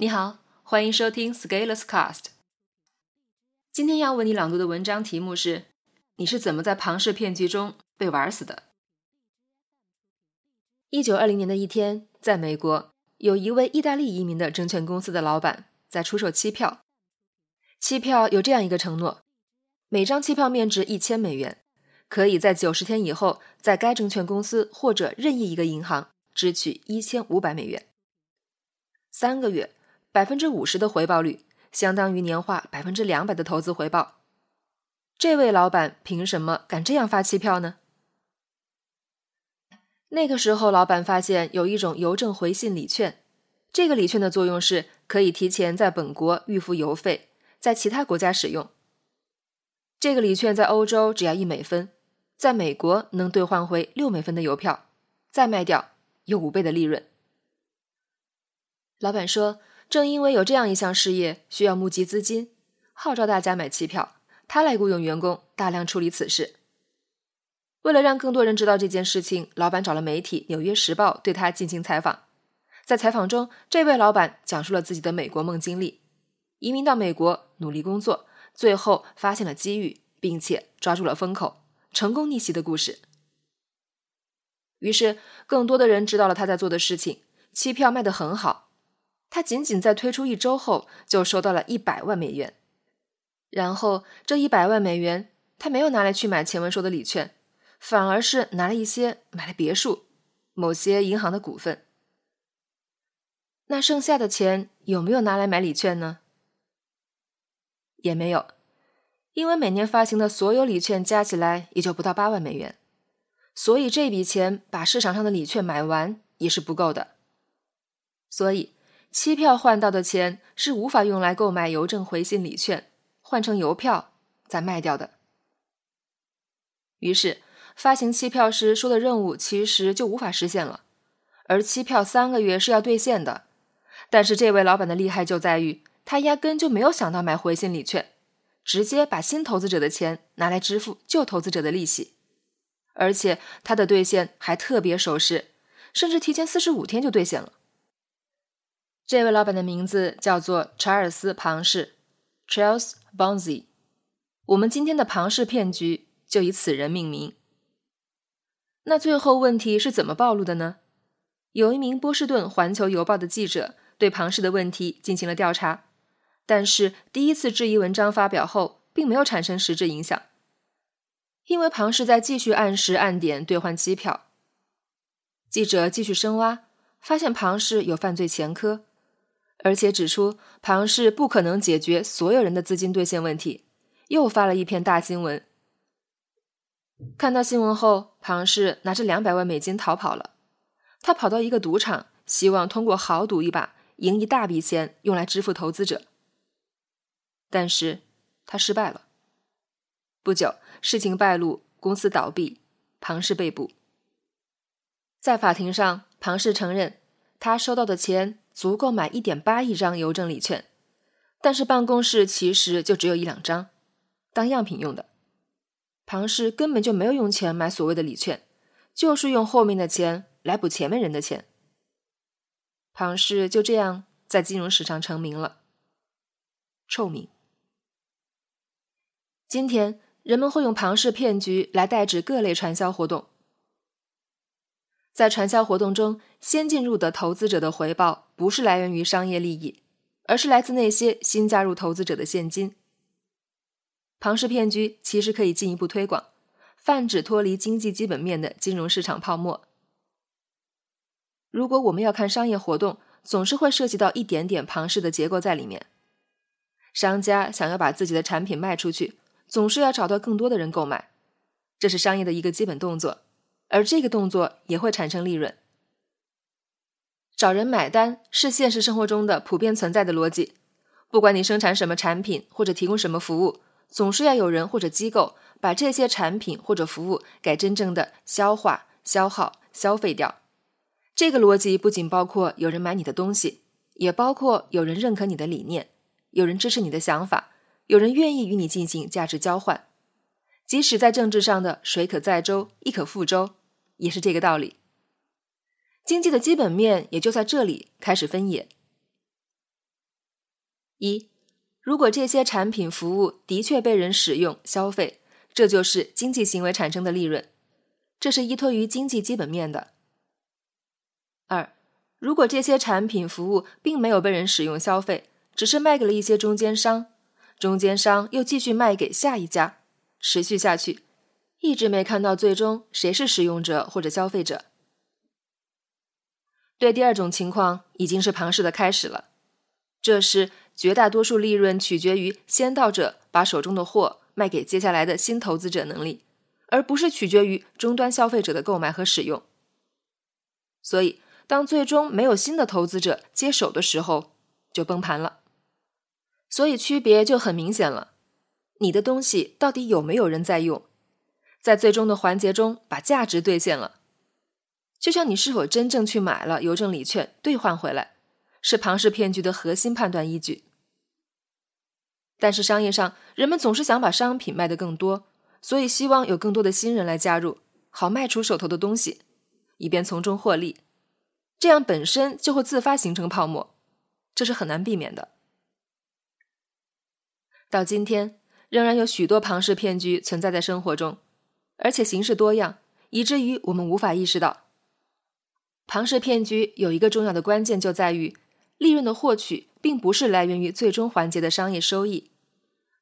你好，欢迎收听 Scaleless Cast。今天要为你朗读的文章题目是：你是怎么在庞氏骗局中被玩死的？一九二零年的一天，在美国，有一位意大利移民的证券公司的老板在出售期票。期票有这样一个承诺：每张期票面值一千美元，可以在九十天以后，在该证券公司或者任意一个银行支取一千五百美元。三个月。百分之五十的回报率，相当于年化百分之两百的投资回报。这位老板凭什么敢这样发期票呢？那个时候，老板发现有一种邮政回信礼券，这个礼券的作用是可以提前在本国预付邮费，在其他国家使用。这个礼券在欧洲只要一美分，在美国能兑换回六美分的邮票，再卖掉有五倍的利润。老板说。正因为有这样一项事业需要募集资金，号召大家买期票，他来雇佣员工大量处理此事。为了让更多人知道这件事情，老板找了媒体《纽约时报》对他进行采访。在采访中，这位老板讲述了自己的美国梦经历：移民到美国，努力工作，最后发现了机遇，并且抓住了风口，成功逆袭的故事。于是，更多的人知道了他在做的事情，期票卖得很好。他仅仅在推出一周后就收到了一百万美元，然后这一百万美元他没有拿来去买前文说的礼券，反而是拿了一些买了别墅、某些银行的股份。那剩下的钱有没有拿来买礼券呢？也没有，因为每年发行的所有礼券加起来也就不到八万美元，所以这笔钱把市场上的礼券买完也是不够的，所以。期票换到的钱是无法用来购买邮政回信礼券，换成邮票再卖掉的。于是，发行期票时说的任务其实就无法实现了。而期票三个月是要兑现的，但是这位老板的厉害就在于，他压根就没有想到买回信礼券，直接把新投资者的钱拿来支付旧投资者的利息，而且他的兑现还特别守时，甚至提前四十五天就兑现了。这位老板的名字叫做查尔斯·庞氏 （Charles Bonzi）。我们今天的庞氏骗局就以此人命名。那最后问题是怎么暴露的呢？有一名波士顿环球邮报的记者对庞氏的问题进行了调查，但是第一次质疑文章发表后，并没有产生实质影响，因为庞氏在继续按时按点兑换机票。记者继续深挖，发现庞氏有犯罪前科。而且指出庞氏不可能解决所有人的资金兑现问题，又发了一篇大新闻。看到新闻后，庞氏拿着两百万美金逃跑了。他跑到一个赌场，希望通过豪赌一把赢一大笔钱，用来支付投资者。但是他失败了。不久，事情败露，公司倒闭，庞氏被捕。在法庭上，庞氏承认他收到的钱。足够买一点八亿张邮政礼券，但是办公室其实就只有一两张，当样品用的。庞氏根本就没有用钱买所谓的礼券，就是用后面的钱来补前面人的钱。庞氏就这样在金融史上成名了，臭名。今天人们会用庞氏骗局来代指各类传销活动。在传销活动中，先进入的投资者的回报不是来源于商业利益，而是来自那些新加入投资者的现金。庞氏骗局其实可以进一步推广，泛指脱离经济基本面的金融市场泡沫。如果我们要看商业活动，总是会涉及到一点点庞氏的结构在里面。商家想要把自己的产品卖出去，总是要找到更多的人购买，这是商业的一个基本动作。而这个动作也会产生利润。找人买单是现实生活中的普遍存在的逻辑。不管你生产什么产品或者提供什么服务，总是要有人或者机构把这些产品或者服务给真正的消化、消耗、消费掉。这个逻辑不仅包括有人买你的东西，也包括有人认可你的理念，有人支持你的想法，有人愿意与你进行价值交换。即使在政治上的水可载舟，亦可覆舟。也是这个道理，经济的基本面也就在这里开始分野。一，如果这些产品服务的确被人使用消费，这就是经济行为产生的利润，这是依托于经济基本面的。二，如果这些产品服务并没有被人使用消费，只是卖给了一些中间商，中间商又继续卖给下一家，持续下去，一直没看到最终谁是使用者或者消费者。对第二种情况，已经是庞氏的开始了。这是绝大多数利润取决于先到者把手中的货卖给接下来的新投资者能力，而不是取决于终端消费者的购买和使用。所以，当最终没有新的投资者接手的时候，就崩盘了。所以区别就很明显了：你的东西到底有没有人在用，在最终的环节中把价值兑现了。就像你是否真正去买了邮政礼券兑换回来，是庞氏骗局的核心判断依据。但是商业上，人们总是想把商品卖得更多，所以希望有更多的新人来加入，好卖出手头的东西，以便从中获利。这样本身就会自发形成泡沫，这是很难避免的。到今天，仍然有许多庞氏骗局存在在生活中，而且形式多样，以至于我们无法意识到。庞氏骗局有一个重要的关键，就在于利润的获取并不是来源于最终环节的商业收益，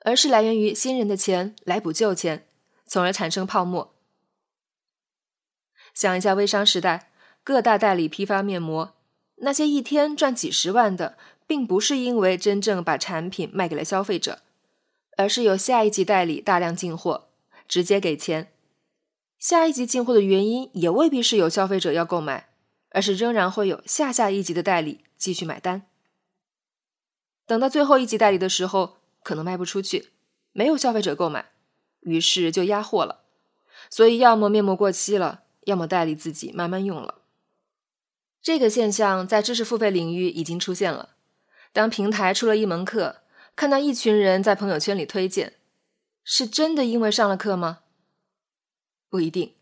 而是来源于新人的钱来补旧钱，从而产生泡沫。想一下微商时代，各大代理批发面膜，那些一天赚几十万的，并不是因为真正把产品卖给了消费者，而是有下一级代理大量进货，直接给钱。下一级进货的原因也未必是有消费者要购买。而是仍然会有下下一级的代理继续买单。等到最后一级代理的时候，可能卖不出去，没有消费者购买，于是就压货了。所以，要么面膜过期了，要么代理自己慢慢用了。这个现象在知识付费领域已经出现了。当平台出了一门课，看到一群人在朋友圈里推荐，是真的因为上了课吗？不一定。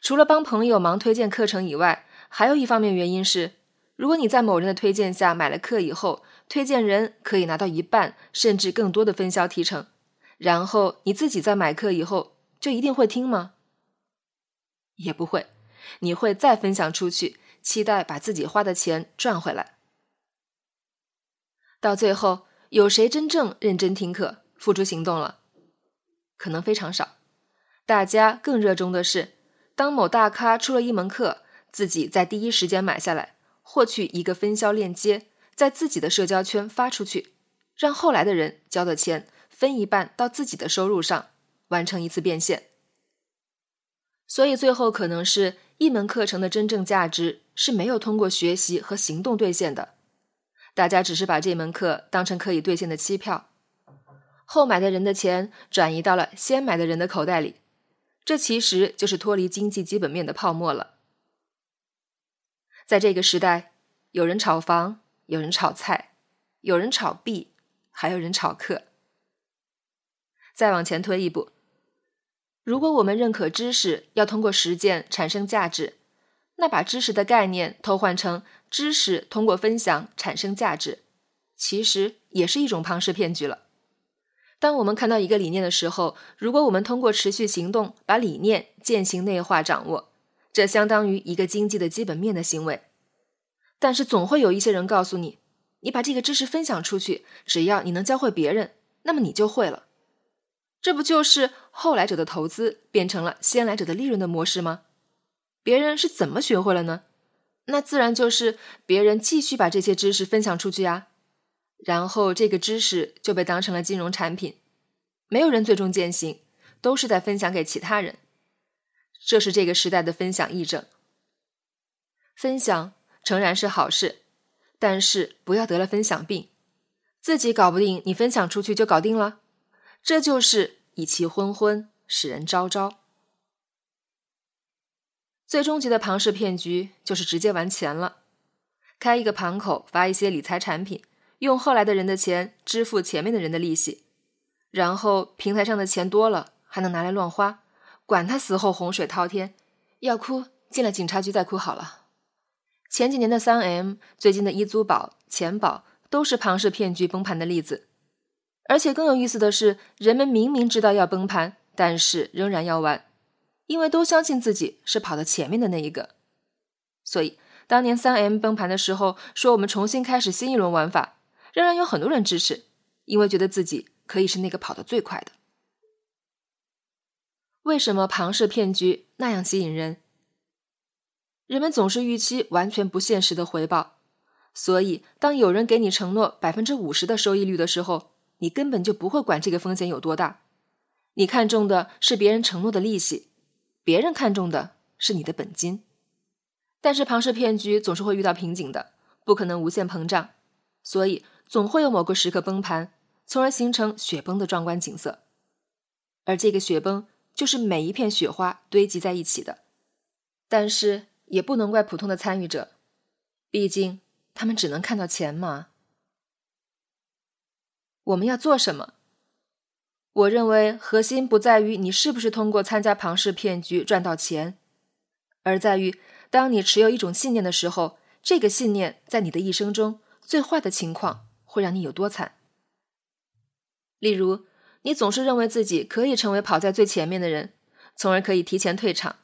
除了帮朋友忙推荐课程以外，还有一方面原因是，如果你在某人的推荐下买了课以后，推荐人可以拿到一半甚至更多的分销提成，然后你自己在买课以后就一定会听吗？也不会，你会再分享出去，期待把自己花的钱赚回来。到最后，有谁真正认真听课、付出行动了？可能非常少。大家更热衷的是，当某大咖出了一门课。自己在第一时间买下来，获取一个分销链接，在自己的社交圈发出去，让后来的人交的钱分一半到自己的收入上，完成一次变现。所以最后可能是一门课程的真正价值是没有通过学习和行动兑现的，大家只是把这门课当成可以兑现的期票，后买的人的钱转移到了先买的人的口袋里，这其实就是脱离经济基本面的泡沫了。在这个时代，有人炒房，有人炒菜，有人炒币，还有人炒课。再往前推一步，如果我们认可知识要通过实践产生价值，那把知识的概念偷换成知识通过分享产生价值，其实也是一种庞氏骗局了。当我们看到一个理念的时候，如果我们通过持续行动把理念践行内化掌握。这相当于一个经济的基本面的行为，但是总会有一些人告诉你，你把这个知识分享出去，只要你能教会别人，那么你就会了。这不就是后来者的投资变成了先来者的利润的模式吗？别人是怎么学会了呢？那自然就是别人继续把这些知识分享出去啊，然后这个知识就被当成了金融产品，没有人最终践行，都是在分享给其他人。这是这个时代的分享议政。分享诚然是好事，但是不要得了分享病，自己搞不定，你分享出去就搞定了，这就是以其昏昏，使人昭昭。最终极的庞氏骗局就是直接玩钱了，开一个盘口，发一些理财产品，用后来的人的钱支付前面的人的利息，然后平台上的钱多了，还能拿来乱花。管他死后洪水滔天，要哭进了警察局再哭好了。前几年的三 M，最近的一租宝、钱宝都是庞氏骗局崩盘的例子。而且更有意思的是，人们明明知道要崩盘，但是仍然要玩，因为都相信自己是跑到前面的那一个。所以，当年三 M 崩盘的时候，说我们重新开始新一轮玩法，仍然有很多人支持，因为觉得自己可以是那个跑得最快的。为什么庞氏骗局那样吸引人？人们总是预期完全不现实的回报，所以当有人给你承诺百分之五十的收益率的时候，你根本就不会管这个风险有多大，你看中的是别人承诺的利息，别人看中的是你的本金。但是庞氏骗局总是会遇到瓶颈的，不可能无限膨胀，所以总会有某个时刻崩盘，从而形成雪崩的壮观景色。而这个雪崩就是每一片雪花堆积在一起的。但是也不能怪普通的参与者，毕竟他们只能看到钱嘛。我们要做什么？我认为核心不在于你是不是通过参加庞氏骗局赚到钱，而在于当你持有一种信念的时候，这个信念在你的一生中最坏的情况会让你有多惨。例如，你总是认为自己可以成为跑在最前面的人，从而可以提前退场，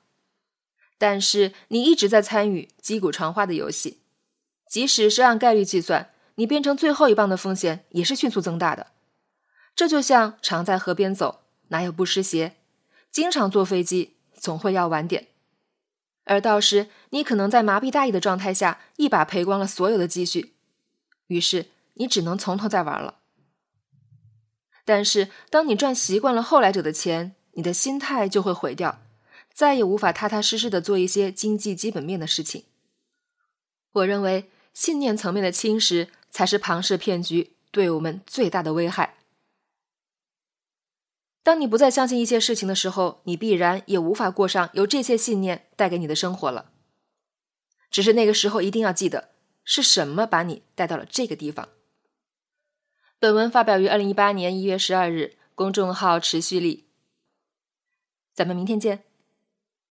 但是你一直在参与击鼓传花的游戏，即使是按概率计算。你变成最后一棒的风险也是迅速增大的，这就像常在河边走，哪有不湿鞋？经常坐飞机，总会要晚点。而到时你可能在麻痹大意的状态下，一把赔光了所有的积蓄，于是你只能从头再玩了。但是当你赚习惯了后来者的钱，你的心态就会毁掉，再也无法踏踏实实的做一些经济基本面的事情。我认为信念层面的侵蚀。才是庞氏骗局对我们最大的危害。当你不再相信一些事情的时候，你必然也无法过上由这些信念带给你的生活了。只是那个时候一定要记得，是什么把你带到了这个地方。本文发表于二零一八年一月十二日，公众号持续力。咱们明天见。